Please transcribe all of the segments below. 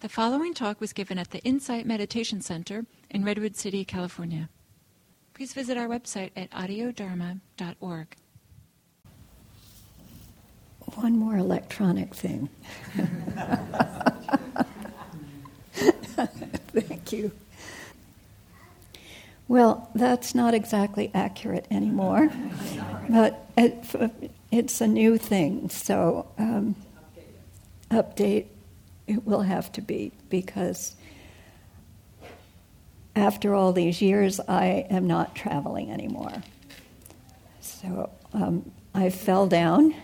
The following talk was given at the Insight Meditation Center in Redwood City, California. Please visit our website at audiodharma.org. One more electronic thing. Thank you. Well, that's not exactly accurate anymore, but it, it's a new thing, so um, update it will have to be because after all these years, I am not traveling anymore. So um, I fell down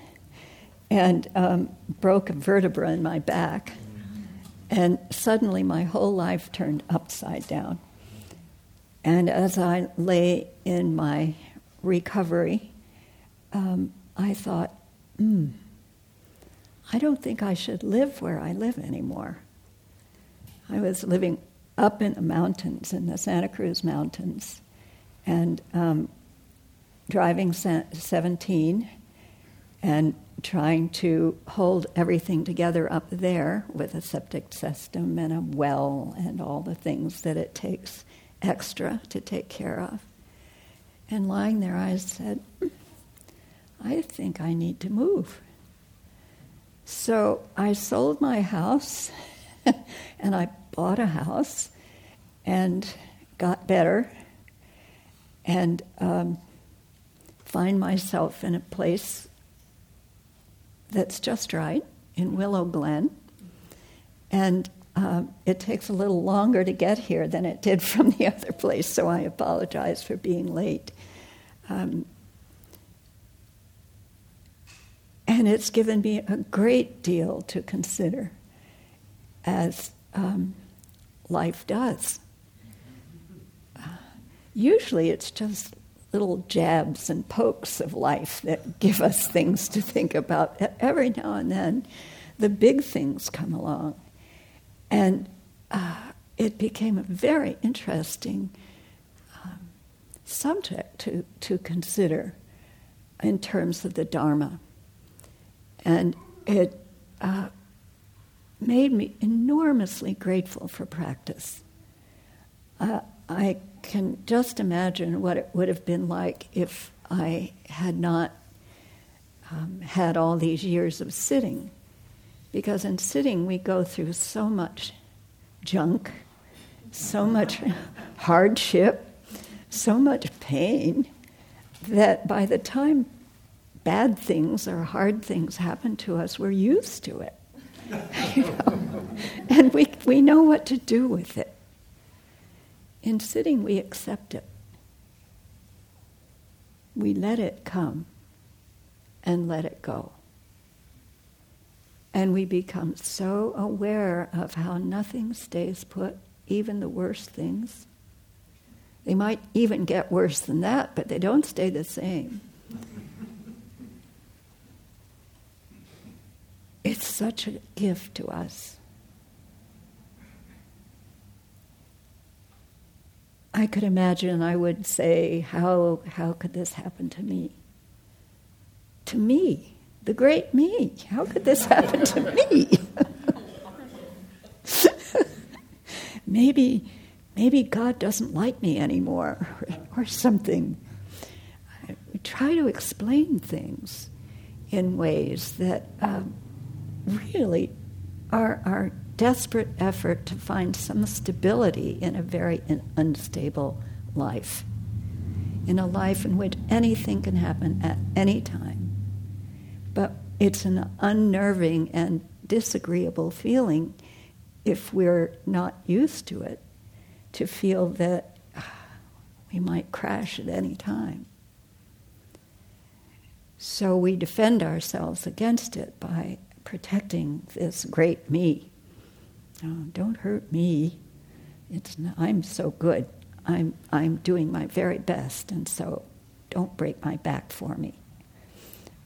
and um, broke a vertebra in my back, and suddenly my whole life turned upside down. And as I lay in my recovery, um, I thought, hmm I don't think I should live where I live anymore. I was living up in the mountains, in the Santa Cruz Mountains, and um, driving 17 and trying to hold everything together up there with a septic system and a well and all the things that it takes extra to take care of. And lying there, I said, I think I need to move. So I sold my house and I bought a house and got better and um, find myself in a place that's just right in Willow Glen. And uh, it takes a little longer to get here than it did from the other place, so I apologize for being late. Um, And it's given me a great deal to consider, as um, life does. Uh, usually it's just little jabs and pokes of life that give us things to think about. Every now and then, the big things come along. And uh, it became a very interesting um, subject to, to consider in terms of the Dharma. And it uh, made me enormously grateful for practice. Uh, I can just imagine what it would have been like if I had not um, had all these years of sitting. Because in sitting, we go through so much junk, so much hardship, so much pain, that by the time bad things or hard things happen to us, we're used to it. you know? And we, we know what to do with it. In sitting, we accept it. We let it come and let it go. And we become so aware of how nothing stays put, even the worst things. They might even get worse than that, but they don't stay the same. It's such a gift to us. I could imagine I would say, how, how could this happen to me? To me, the great me. How could this happen to me? maybe, maybe God doesn't like me anymore, or, something. We try to explain things in ways that um, really our, our desperate effort to find some stability in a very unstable life, in a life in which anything can happen at any time. But it's an unnerving and disagreeable feeling if we're not used to it, to feel that ah, we might crash at any time. So we defend ourselves against it by protecting this great me. Oh, don't hurt me. It's not, I'm so good. I'm, I'm doing my very best, and so don't break my back for me.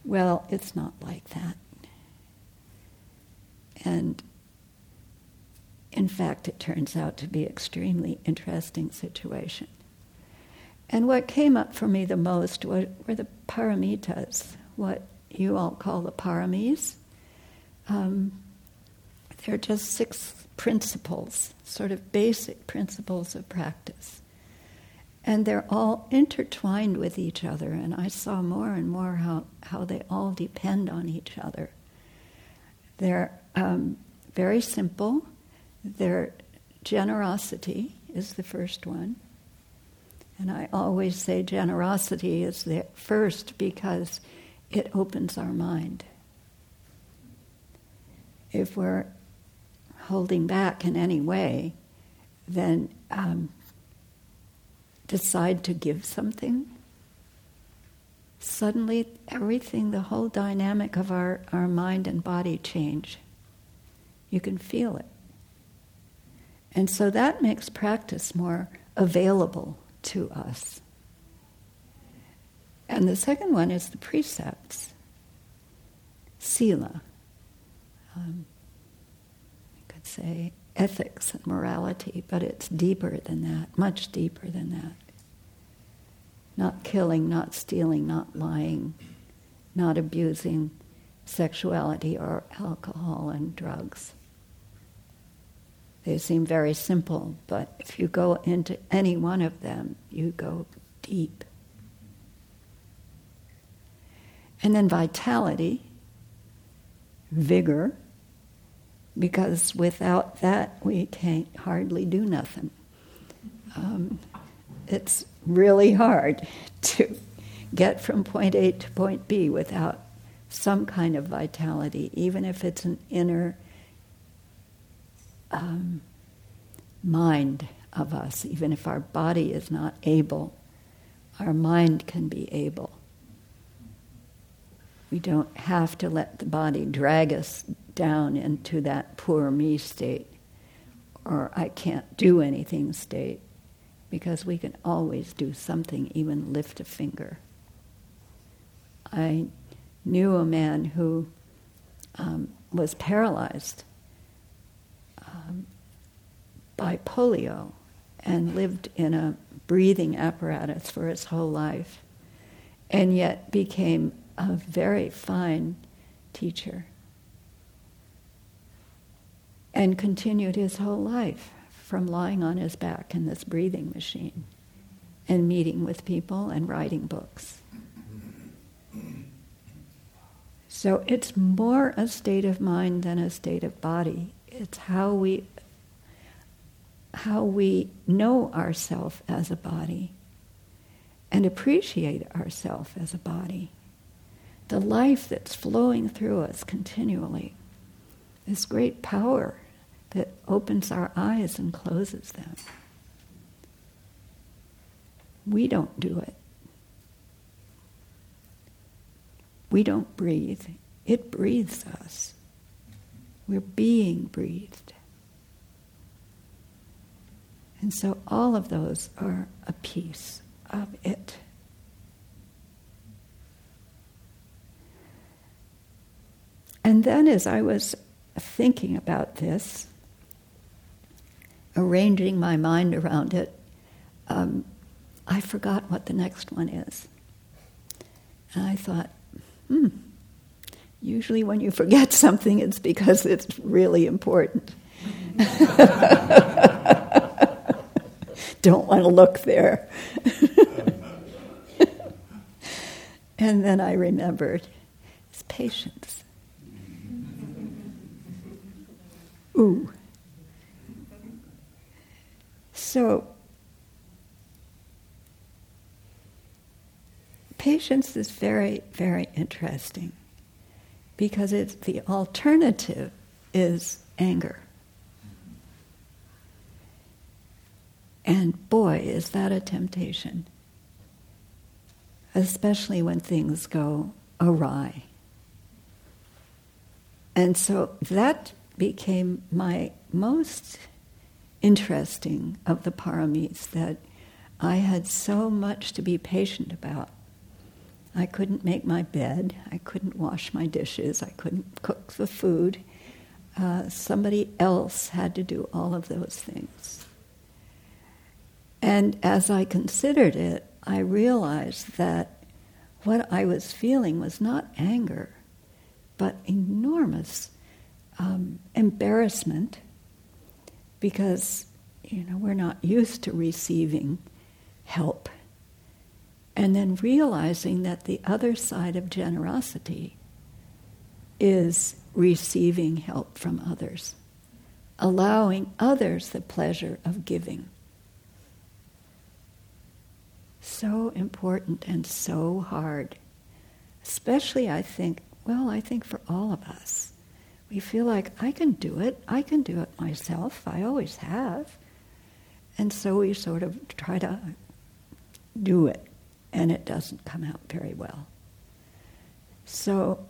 Well, it's not like that. And in fact, it turns out to be extremely interesting situation. And what came up for me the most were, were the paramitas, what you all call the paramis. Um, they're just six principles, sort of basic principles of practice. And they're all intertwined with each other, and I saw more and more how, how they all depend on each other. They're um, very simple. Their generosity is the first one. And I always say generosity is the first because it opens our mind. If we're holding back in any way, then um, decide to give something. Suddenly, everything, the whole dynamic of our, our mind and body change. You can feel it. And so that makes practice more available to us. And the second one is the precepts, sila. Um, I could say ethics and morality, but it's deeper than that, much deeper than that. Not killing, not stealing, not lying, not abusing sexuality or alcohol and drugs. They seem very simple, but if you go into any one of them, you go deep. And then vitality, vigor, because without that we can't hardly do nothing. Um, it's really hard to get from point A to point B without some kind of vitality, even if it's an inner um, mind of us, even if our body is not able, our mind can be able. We don't have to let the body drag us down into that poor me state or I can't do anything state because we can always do something, even lift a finger. I knew a man who um, was paralyzed um, by polio and lived in a breathing apparatus for his whole life, and yet became a very fine teacher and continued his whole life from lying on his back in this breathing machine and meeting with people and writing books. So it's more a state of mind than a state of body. It's how we how we know ourself as a body and appreciate ourself as a body. The life that's flowing through us continually, this great power that opens our eyes and closes them. We don't do it. We don't breathe. It breathes us. We're being breathed. And so all of those are a piece of it. And then, as I was thinking about this, arranging my mind around it, um, I forgot what the next one is. And I thought, hmm, usually when you forget something, it's because it's really important. Don't want to look there. and then I remembered it's patience. Ooh. So, patience is very, very interesting because it's the alternative is anger. And boy, is that a temptation, especially when things go awry. And so that became my most interesting of the paramis that I had so much to be patient about. I couldn't make my bed, I couldn't wash my dishes, I couldn't cook the food. Uh, somebody else had to do all of those things. And as I considered it, I realized that what I was feeling was not anger, but enormous um, embarrassment because, you know, we're not used to receiving help. And then realizing that the other side of generosity is receiving help from others, allowing others the pleasure of giving. So important and so hard. Especially, I think, well, I think for all of us. We feel like, I can do it, I can do it myself, I always have. And so we sort of try to do it, and it doesn't come out very well. So,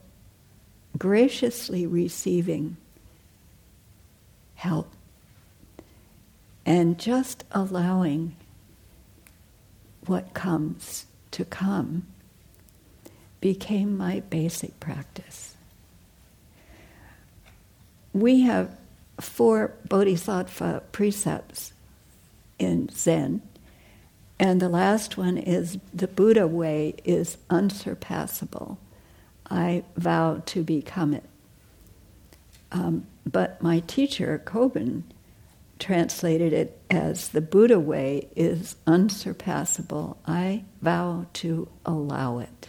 graciously receiving help and just allowing what comes to come became my basic practice. We have four bodhisattva precepts in Zen, and the last one is the Buddha way is unsurpassable. I vow to become it. Um, but my teacher, Kobun, translated it as the Buddha way is unsurpassable. I vow to allow it.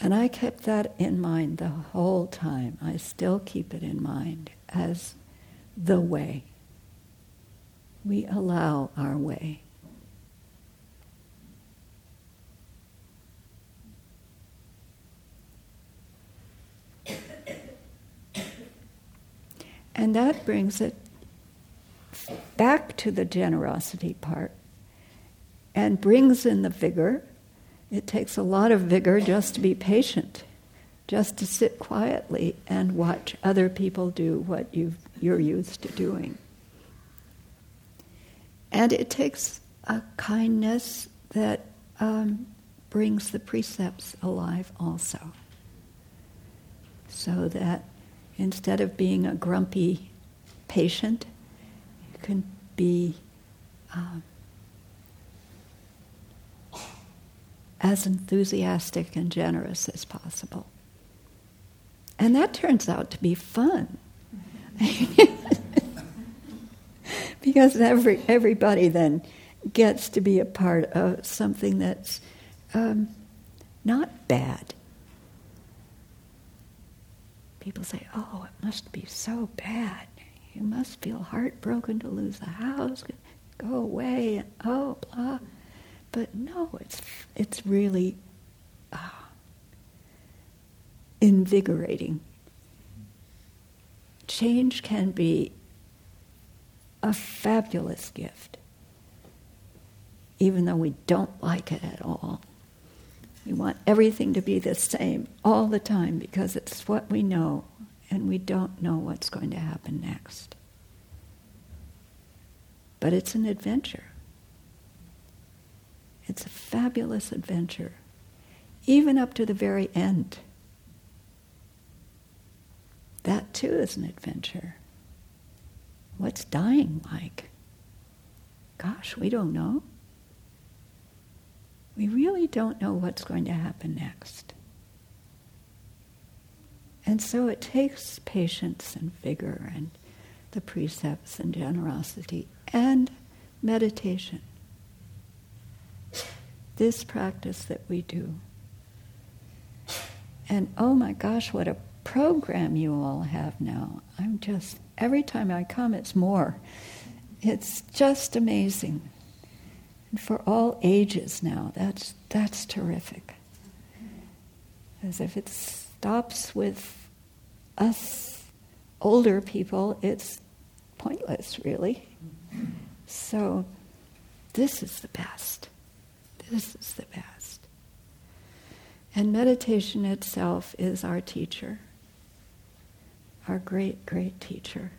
And I kept that in mind the whole time. I still keep it in mind as the way. We allow our way. And that brings it back to the generosity part and brings in the vigor. It takes a lot of vigor just to be patient, just to sit quietly and watch other people do what you you're used to doing. And it takes a kindness that um, brings the precepts alive also. So that instead of being a grumpy patient, you can be um, as enthusiastic and generous as possible. And that turns out to be fun. because every, everybody then gets to be a part of something that's um, not bad people say, oh, it must be so bad. You must feel heartbroken to lose the house, go away, oh, blah. But no, it's, it's really uh, invigorating. Change can be a fabulous gift, even though we don't like it at all. We want everything to be the same all the time because it's what we know, and we don't know what's going to happen next. But it's an adventure. It's a fabulous adventure, even up to the very end. That too is an adventure. What's dying like? Gosh, we don't know we really don't know what's going to happen next. And so it takes patience and vigor and the precepts and generosity and meditation. This practice that we do. And oh my gosh, what a program you all have now. I'm just, every time I come, it's more. It's just amazing. And for all ages now, that's, that's terrific. As if it stops with us older people, it's pointless, really. So, this is the best. This is the best. And meditation itself is our teacher, our great, great teacher.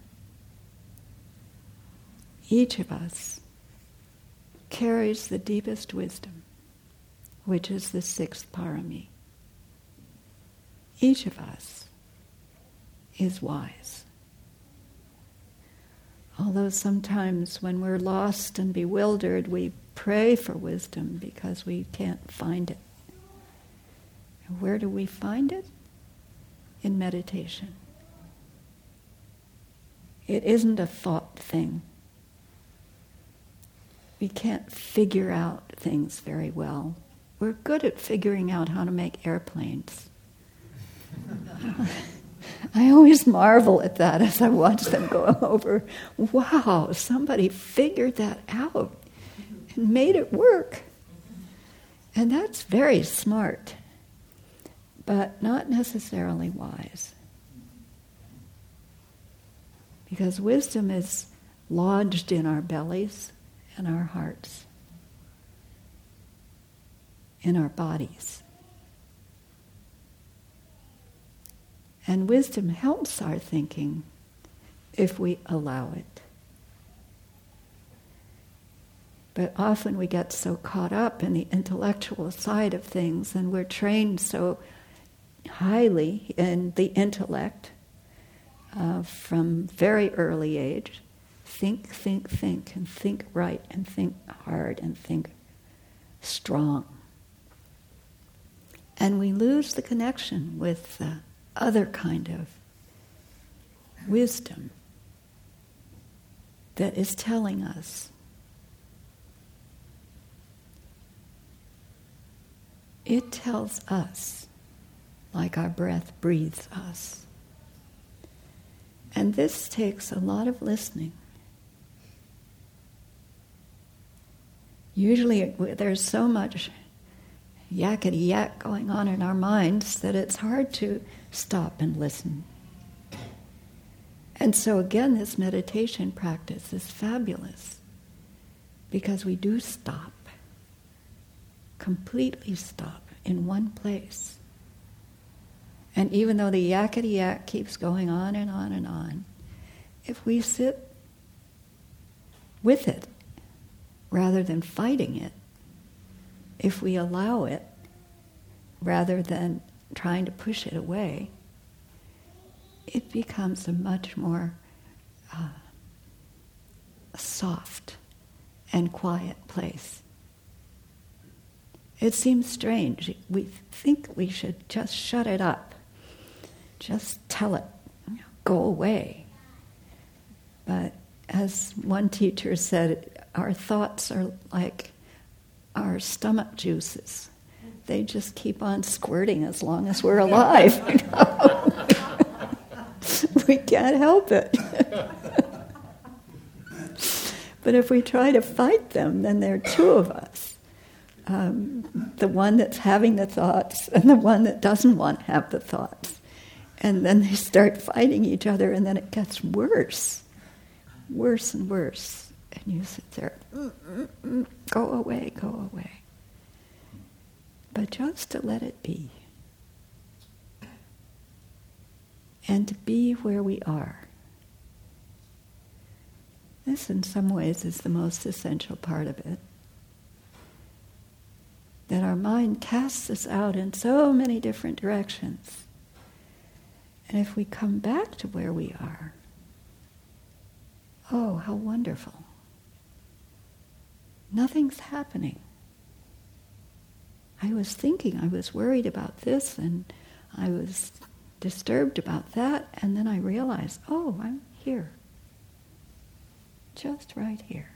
Each of us carries the deepest wisdom, which is the sixth parami. Each of us is wise. Although sometimes when we're lost and bewildered, we pray for wisdom because we can't find it. where do we find it? In meditation. It isn't a thought thing. We can't figure out things very well. We're good at figuring out how to make airplanes. I always marvel at that as I watch them go over. Wow, somebody figured that out and made it work. And that's very smart, but not necessarily wise. Because wisdom is lodged in our bellies and our hearts, in our bodies. And wisdom helps our thinking if we allow it. But often we get so caught up in the intellectual side of things and we're trained so highly in the intellect uh, from very early age. Think, think, think, and think right, and think hard, and think strong. And we lose the connection with the other kind of wisdom that is telling us it tells us like our breath breathes us. And this takes a lot of listening. Usually, there's so much yakety yak going on in our minds that it's hard to stop and listen. And so, again, this meditation practice is fabulous because we do stop, completely stop in one place. And even though the yakety yak keeps going on and on and on, if we sit with it rather than fighting it, if we allow it rather than trying to push it away, it becomes a much more uh, soft and quiet place. It seems strange. We think we should just shut it up, just tell it, go away. But as one teacher said, our thoughts are like our stomach juices they just keep on squirting as long as we're alive. we can't help it. but if we try to fight them, then there are two of us. Um, the one that's having the thoughts and the one that doesn't want to have the thoughts. And then they start fighting each other, and then it gets worse, worse and worse. And you sit there, mm, mm, mm, go away, go away but just to let it be. And to be where we are. This, in some ways, is the most essential part of it. That our mind casts us out in so many different directions. And if we come back to where we are, oh, how wonderful. Nothing's happening. I was thinking, I was worried about this, and I was disturbed about that, and then I realized, oh, I'm here. Just right here.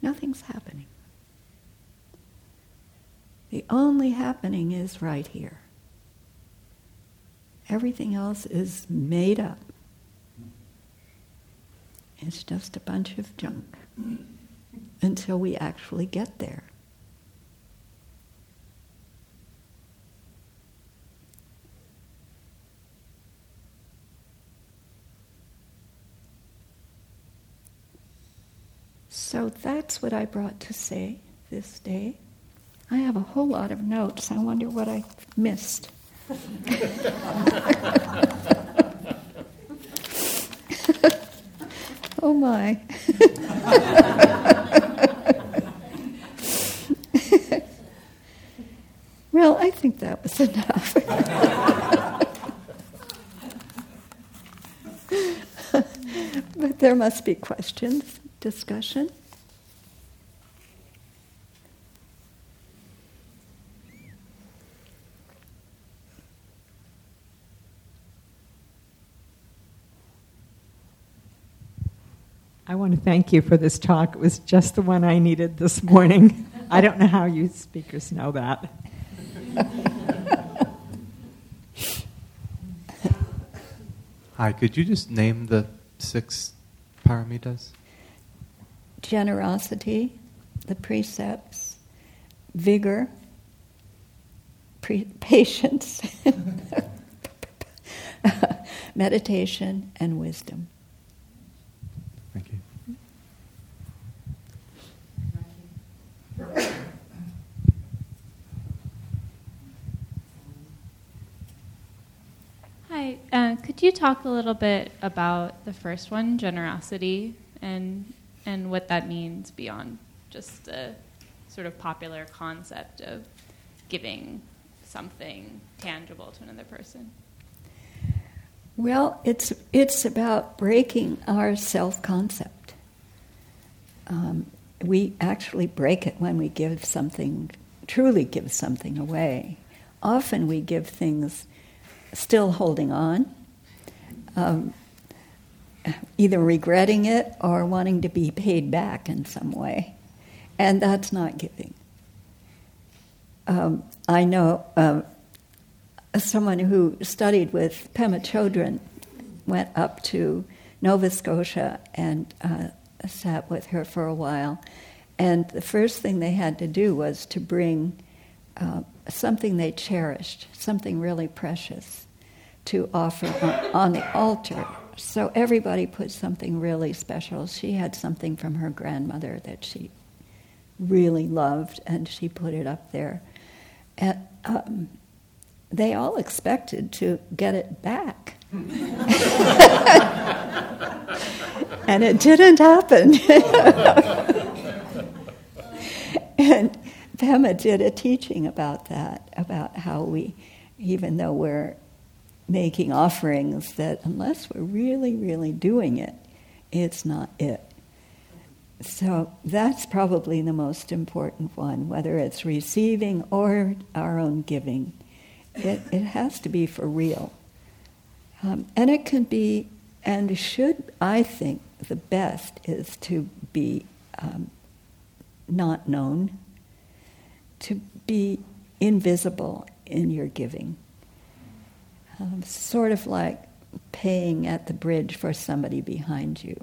Nothing's happening. The only happening is right here. Everything else is made up. It's just a bunch of junk until we actually get there. So that's what I brought to say this day. I have a whole lot of notes. I wonder what I missed. oh my. well, I think that was enough. but there must be questions, discussion. Want to thank you for this talk. It was just the one I needed this morning. I don't know how you speakers know that. Hi, could you just name the six paramitas? Generosity, the precepts, vigor, pre- patience, meditation, and wisdom. Thank you. Hi, uh, could you talk a little bit about the first one, generosity, and and what that means beyond just the sort of popular concept of giving something tangible to another person? Well, it's it's about breaking our self concept. Um, we actually break it when we give something, truly give something away. Often we give things still holding on, um, either regretting it or wanting to be paid back in some way. And that's not giving. Um, I know uh, someone who studied with Pema Chodron went up to Nova Scotia and uh, sat with her for a while. And the first thing they had to do was to bring uh, something they cherished, something really precious, to offer on, on the altar. So everybody put something really special. She had something from her grandmother that she really loved, and she put it up there. And um, they all expected to get it back. and it didn't happen. and Pema did a teaching about that, about how we, even though we're making offerings, that unless we're really, really doing it, it's not it. So that's probably the most important one, whether it's receiving or our own giving. It, it has to be for real. Um, and it can be, and should, I think, the best is to be um, not known, to be invisible in your giving. Um, sort of like paying at the bridge for somebody behind you.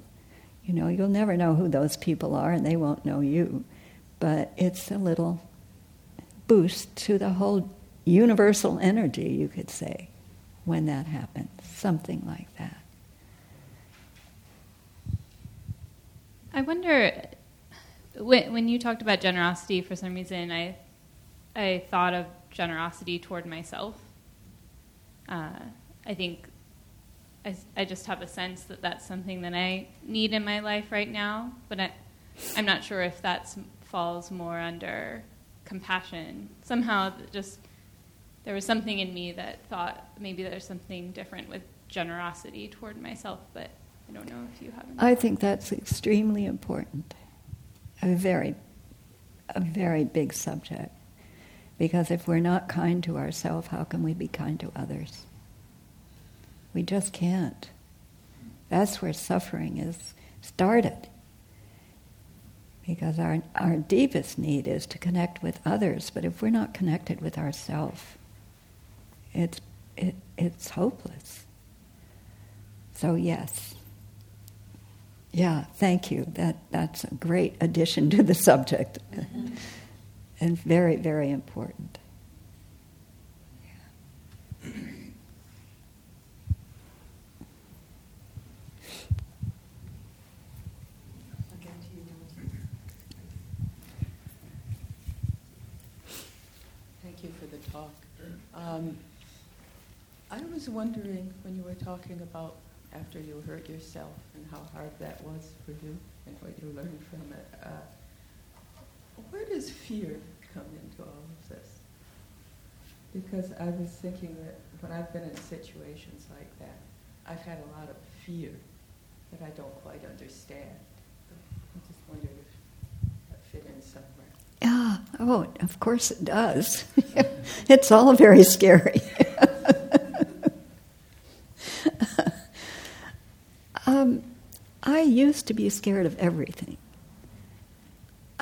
You know, you'll never know who those people are and they won't know you. But it's a little boost to the whole universal energy, you could say, when that happens. Something like that. I wonder when, when you talked about generosity, for some reason, I, I thought of generosity toward myself. Uh, I think I, I just have a sense that that's something that I need in my life right now, but I, I'm not sure if that falls more under compassion. Somehow, just there was something in me that thought maybe there's something different with generosity toward myself, but I don't know if you have. I think that's extremely important. A very, a very big subject. Because if we're not kind to ourselves, how can we be kind to others? We just can't. That's where suffering is started. Because our, our deepest need is to connect with others, but if we're not connected with ourselves, it's, it, it's hopeless. So, yes. Yeah, thank you. That, that's a great addition to the subject and very, very important. Thank you for the talk. Um, I was wondering when you were talking about after you hurt yourself and how hard that was for you and what you learned from it. Uh, where does fear come into all of this? Because I was thinking that when I've been in situations like that, I've had a lot of fear that I don't quite understand. I just wondered if that fit in somewhere. Yeah, oh, of course it does. it's all very scary. um, I used to be scared of everything.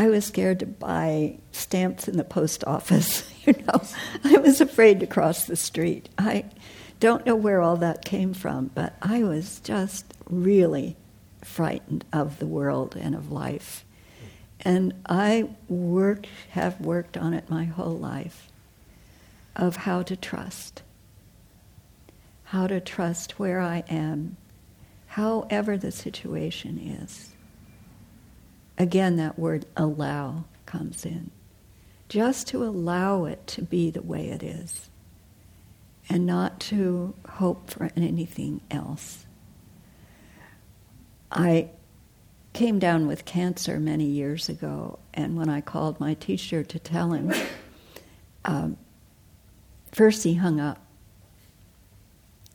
I was scared to buy stamps in the post office. you know, I was afraid to cross the street. I don't know where all that came from, but I was just really frightened of the world and of life. And I work, have worked on it my whole life of how to trust. How to trust where I am, however the situation is. Again, that word allow comes in. Just to allow it to be the way it is and not to hope for anything else. I came down with cancer many years ago, and when I called my teacher to tell him, um, first he hung up.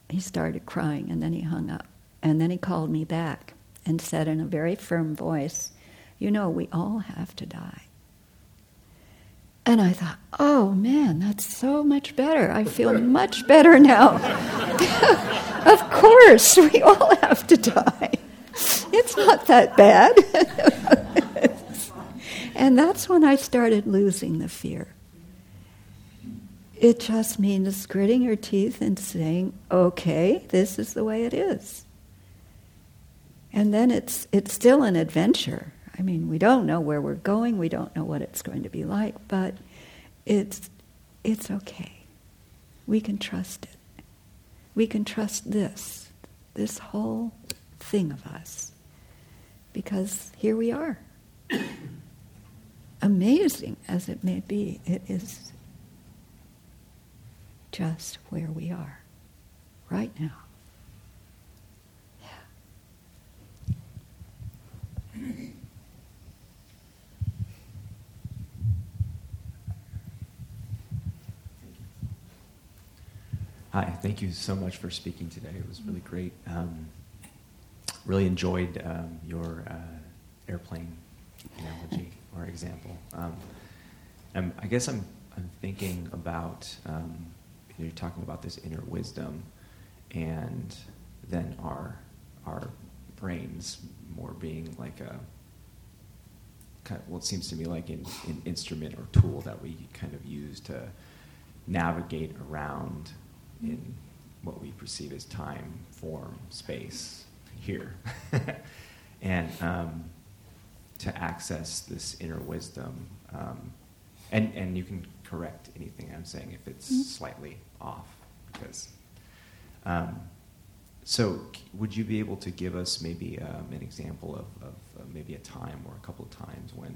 He started crying, and then he hung up. And then he called me back and said in a very firm voice, You know, we all have to die. And I thought, oh man, that's so much better. I feel much better now. of course, we all have to die. It's not that bad. and that's when I started losing the fear. It just means gritting your teeth and saying, okay, this is the way it is. And then it's, it's still an adventure. I mean, we don't know where we're going, we don't know what it's going to be like, but it's, it's okay. We can trust it. We can trust this, this whole thing of us, because here we are. Amazing as it may be, it is just where we are right now. Hi, thank you so much for speaking today. It was really great. Um, really enjoyed um, your uh, airplane analogy or example. Um, I guess I'm, I'm thinking about, um, you're talking about this inner wisdom and then our, our brains more being like a, kind of, well, it seems to me like an, an instrument or tool that we kind of use to navigate around in what we perceive as time, form, space here. and um, to access this inner wisdom. Um, and, and you can correct anything I'm saying if it's mm-hmm. slightly off. Because, um, so would you be able to give us maybe um, an example of, of uh, maybe a time or a couple of times when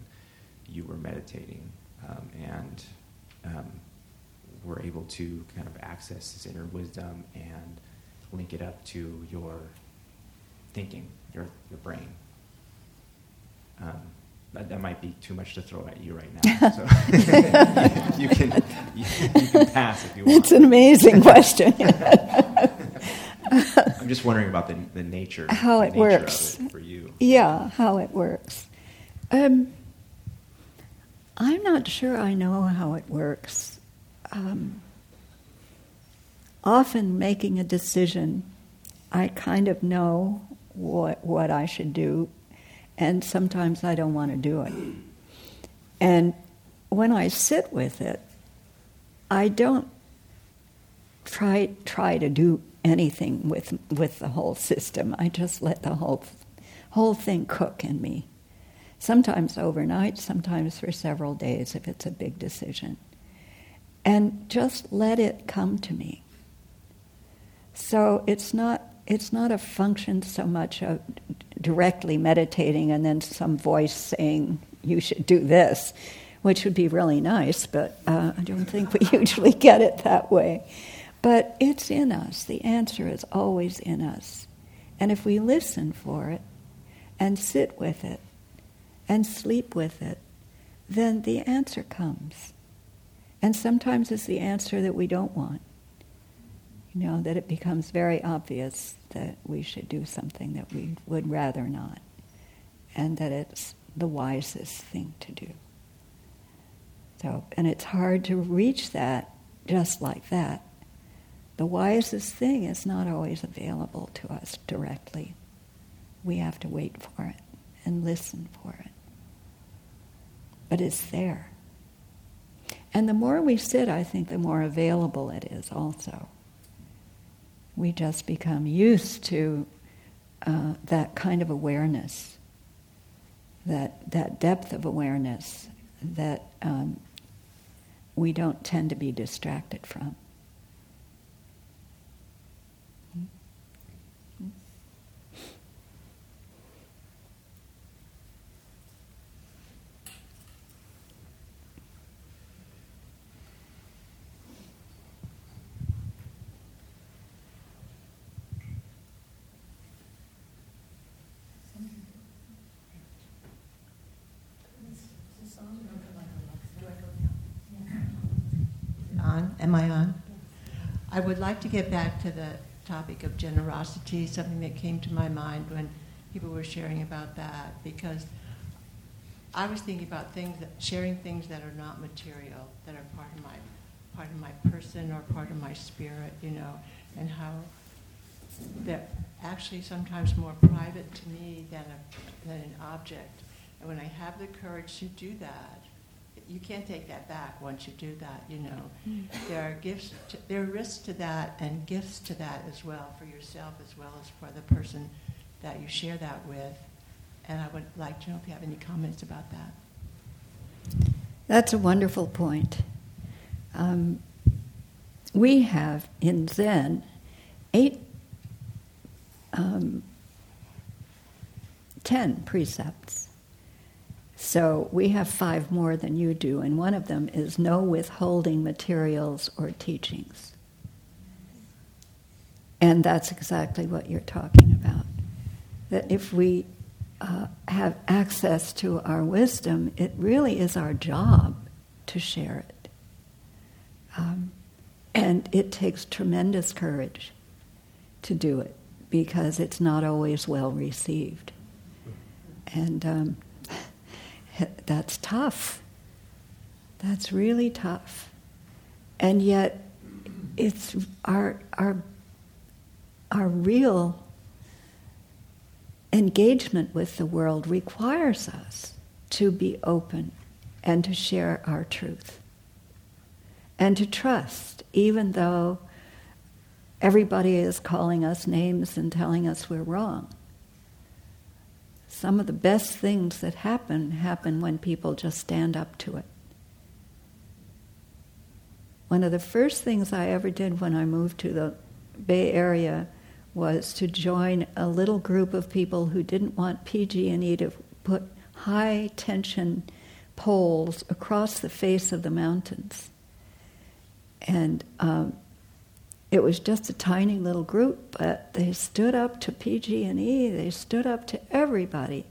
you were meditating um, and um, were able to kind of access this inner wisdom and link it up to your thinking, your, your brain. Um, that, that, might be too much to throw at you right now. So you, can, you, you, can pass if you want. It's an amazing question. I'm just wondering about the, the nature, how it nature works it for you. Yeah, how it works. Um, I'm not sure I know how it works um, often making a decision, I kind of know what, what I should do, and sometimes I don't want to do it. And when I sit with it, I don't try try to do anything with with the whole system. I just let the whole whole thing cook in me. Sometimes overnight, sometimes for several days if it's a big decision and just let it come to me. So it's not it's not a function so much of directly meditating and then some voice saying you should do this, which would be really nice, but uh, I don't think we usually get it that way. But it's in us. The answer is always in us. And if we listen for it and sit with it and sleep with it, then the answer comes. And sometimes it's the answer that we don't want. You know, that it becomes very obvious that we should do something that we would rather not, and that it's the wisest thing to do. So, and it's hard to reach that just like that. The wisest thing is not always available to us directly. we have to wait for it and listen for it. But it's there. And the more we sit, I think, the more available it is also. We just become used to uh, that kind of awareness, that, that depth of awareness that um, we don't tend to be distracted from. On, am I on? I would like to get back to the topic of generosity, something that came to my mind when people were sharing about that, because I was thinking about things that sharing things that are not material, that are part of my part of my person or part of my spirit, you know, and how they're actually sometimes more private to me than a, than an object. And when I have the courage to do that, you can't take that back once you do that, you know. Mm. There are gifts, to, there are risks to that and gifts to that as well for yourself as well as for the person that you share that with. And I would like to know if you have any comments about that. That's a wonderful point. Um, we have in Zen eight, um, ten precepts. So we have five more than you do, and one of them is no withholding materials or teachings. And that's exactly what you're talking about. That if we uh, have access to our wisdom, it really is our job to share it. Um, and it takes tremendous courage to do it because it's not always well received. And um, that's tough. That's really tough. And yet, it's our, our, our real engagement with the world requires us to be open and to share our truth and to trust, even though everybody is calling us names and telling us we're wrong. Some of the best things that happen happen when people just stand up to it. One of the first things I ever did when I moved to the Bay Area was to join a little group of people who didn't want PG&E to put high tension poles across the face of the mountains. And um, it was just a tiny little group, but they stood up to PG&E, they stood up to everybody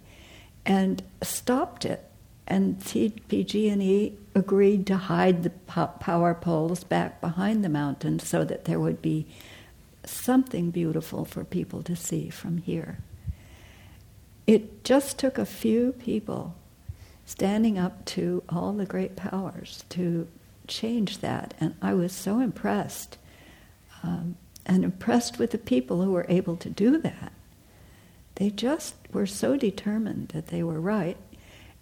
and stopped it. And PG&E agreed to hide the power poles back behind the mountains so that there would be something beautiful for people to see from here. It just took a few people standing up to all the great powers to change that, and I was so impressed. Um, and impressed with the people who were able to do that. They just were so determined that they were right.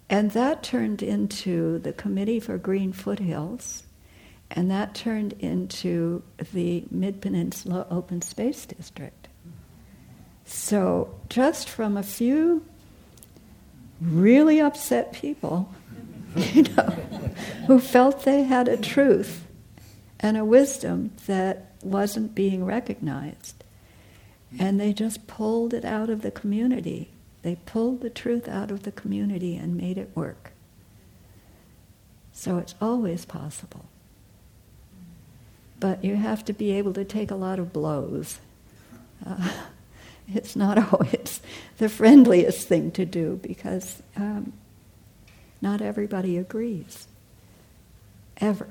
And that turned into the Committee for Green Foothills, and that turned into the Mid Peninsula Open Space District. So, just from a few really upset people, you know, who felt they had a truth and a wisdom that wasn't being recognized. And they just pulled it out of the community. They pulled the truth out of the community and made it work. So it's always possible. But you have to be able to take a lot of blows. Uh, it's not always the friendliest thing to do because um, not everybody agrees. Ever.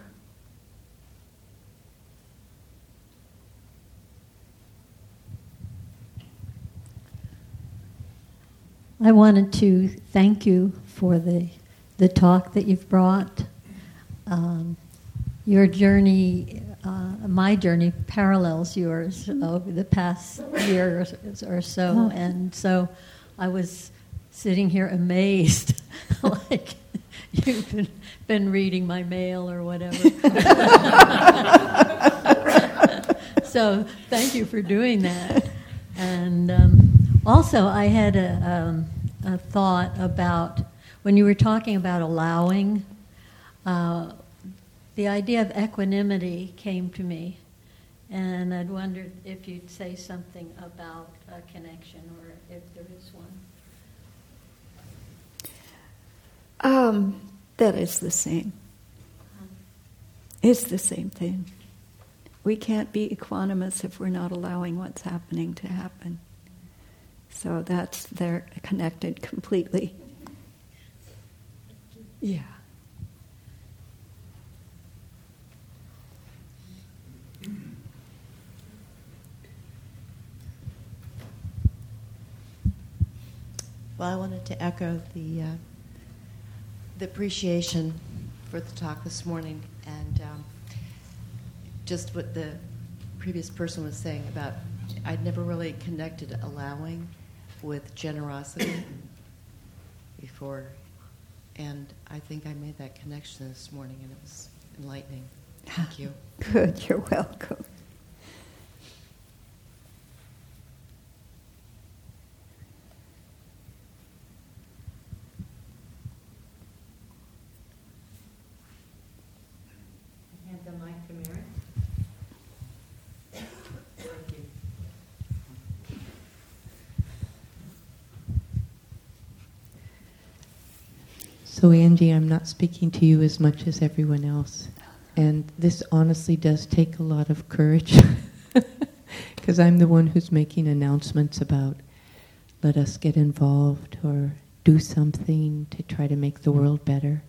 I wanted to thank you for the, the talk that you've brought. Um, your journey, uh, my journey, parallels yours over the past year or so. Oh. And so I was sitting here amazed, like you've been, been reading my mail or whatever. so thank you for doing that. And um, also, I had a, um, a thought about when you were talking about allowing. Uh, the idea of equanimity came to me, and I'd wondered if you'd say something about a connection or if there is one. Um, that is the same. It's the same thing. We can't be equanimous if we're not allowing what's happening to happen. So that's they're connected completely. Yeah. Well, I wanted to echo the uh, the appreciation for the talk this morning, and um, just what the previous person was saying about I'd never really connected allowing with generosity before, and I think I made that connection this morning, and it was enlightening. Thank you. Good. You're welcome. I'm not speaking to you as much as everyone else. And this honestly does take a lot of courage because I'm the one who's making announcements about let us get involved or do something to try to make the world better.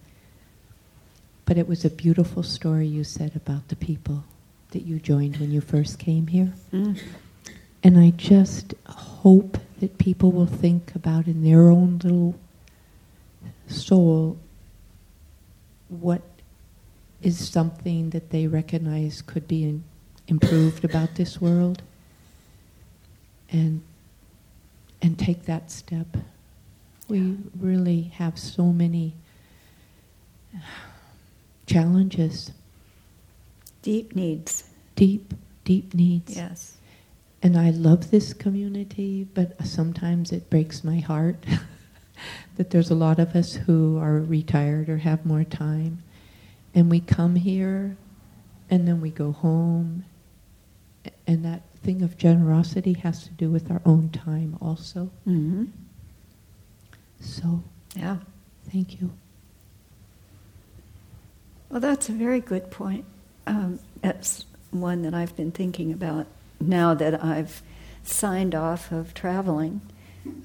But it was a beautiful story you said about the people that you joined when you first came here. Mm. And I just hope that people will think about in their own little soul what is something that they recognize could be in, improved about this world and and take that step. We really have so many challenges, Deep needs. deep, deep needs. Yes. And I love this community, but sometimes it breaks my heart that there's a lot of us who are retired or have more time. And we come here and then we go home. And that thing of generosity has to do with our own time also. Mm-hmm. So, Yeah. thank you. Well, that's a very good point. Um, it's one that I've been thinking about now that I've signed off of traveling.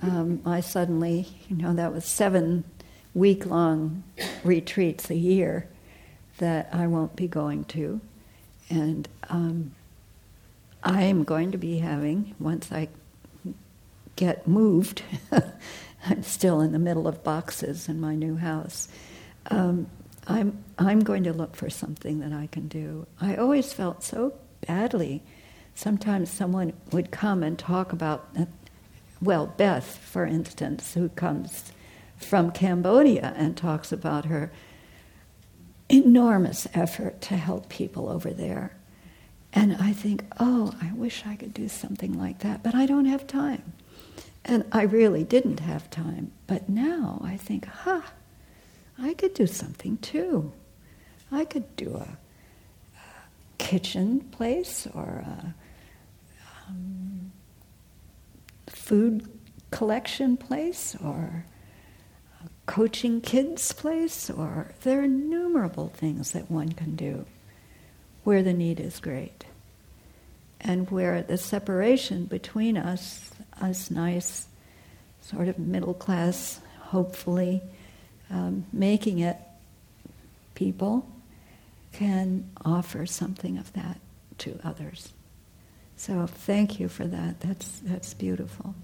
Um, I suddenly, you know, that was seven week long retreats a year that I won't be going to. And um, I am going to be having, once I get moved, I'm still in the middle of boxes in my new house. Um, I'm, I'm going to look for something that I can do. I always felt so badly. Sometimes someone would come and talk about, well, Beth, for instance, who comes from Cambodia and talks about her enormous effort to help people over there. And I think, oh, I wish I could do something like that, but I don't have time. And I really didn't have time. But now I think, huh, I could do something too. I could do a, a kitchen place or a um, food collection place or a coaching kids place, or there are innumerable things that one can do where the need is great and where the separation between us, us nice, sort of middle class, hopefully, um, making it people can offer something of that to others. So thank you for that. That's, that's beautiful.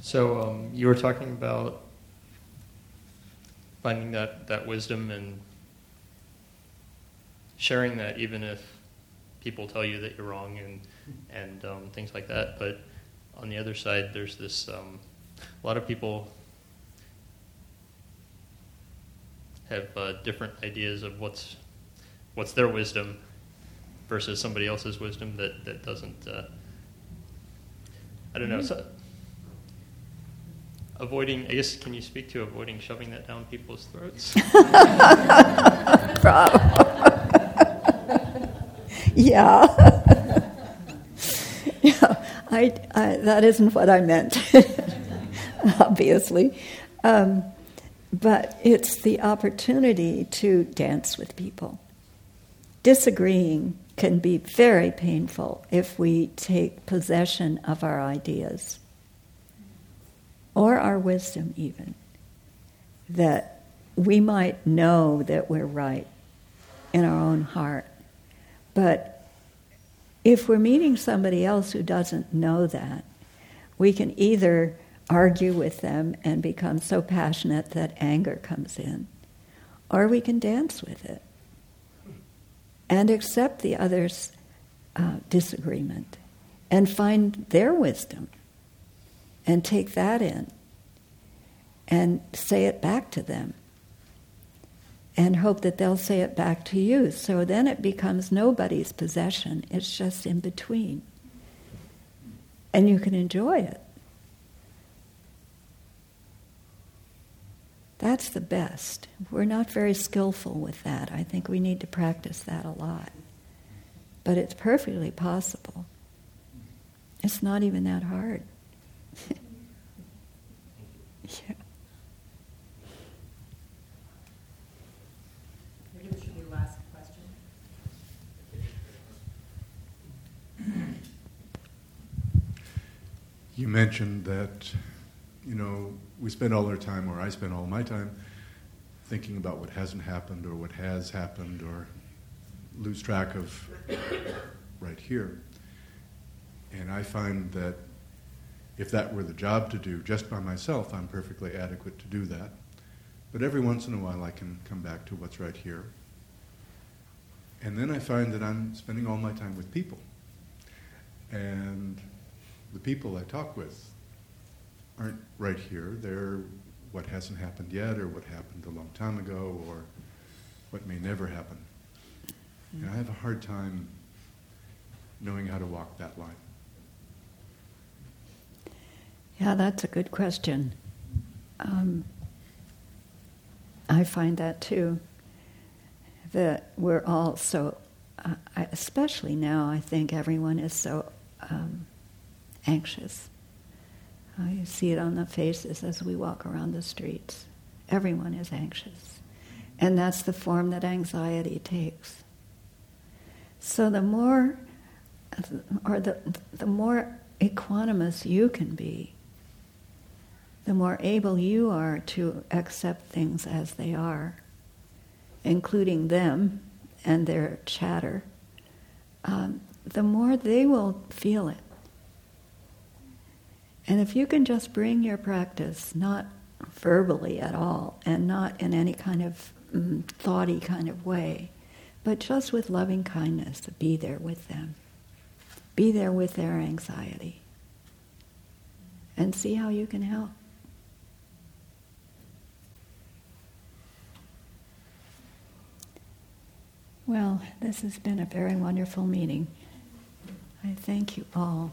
So um, you were talking about finding that, that wisdom and sharing that even if people tell you that you're wrong and, and um, things like that. But on the other side, there's this um, a lot of people have uh, different ideas of what's what's their wisdom versus somebody else's wisdom that that doesn't. Uh, I don't know. So avoiding, I guess, can you speak to avoiding shoving that down people's throats? yeah. yeah, I, I, that isn't what I meant, obviously. Um, but it's the opportunity to dance with people. Disagreeing can be very painful if we take possession of our ideas or our wisdom, even. That we might know that we're right in our own heart. But if we're meeting somebody else who doesn't know that, we can either argue with them and become so passionate that anger comes in, or we can dance with it and accept the other's uh, disagreement and find their wisdom and take that in and say it back to them and hope that they'll say it back to you. So then it becomes nobody's possession, it's just in between. And you can enjoy it. That's the best. We're not very skillful with that. I think we need to practice that a lot. But it's perfectly possible. It's not even that hard. Yeah. You mentioned that, you know, we spend all our time, or I spend all my time, thinking about what hasn't happened or what has happened, or lose track of right here. And I find that if that were the job to do just by myself, I'm perfectly adequate to do that. But every once in a while, I can come back to what's right here. And then I find that I'm spending all my time with people. And the people I talk with aren't right here. They're what hasn't happened yet, or what happened a long time ago, or what may never happen. And I have a hard time knowing how to walk that line. Yeah, that's a good question. Um, I find that too. That we're all so, uh, especially now, I think everyone is so um, anxious. Uh, you see it on the faces as we walk around the streets. Everyone is anxious. And that's the form that anxiety takes. So the more, or the, the more equanimous you can be, the more able you are to accept things as they are, including them and their chatter, um, the more they will feel it. And if you can just bring your practice, not verbally at all, and not in any kind of mm, thoughty kind of way, but just with loving kindness to be there with them, be there with their anxiety, and see how you can help. Well, this has been a very wonderful meeting. I thank you all.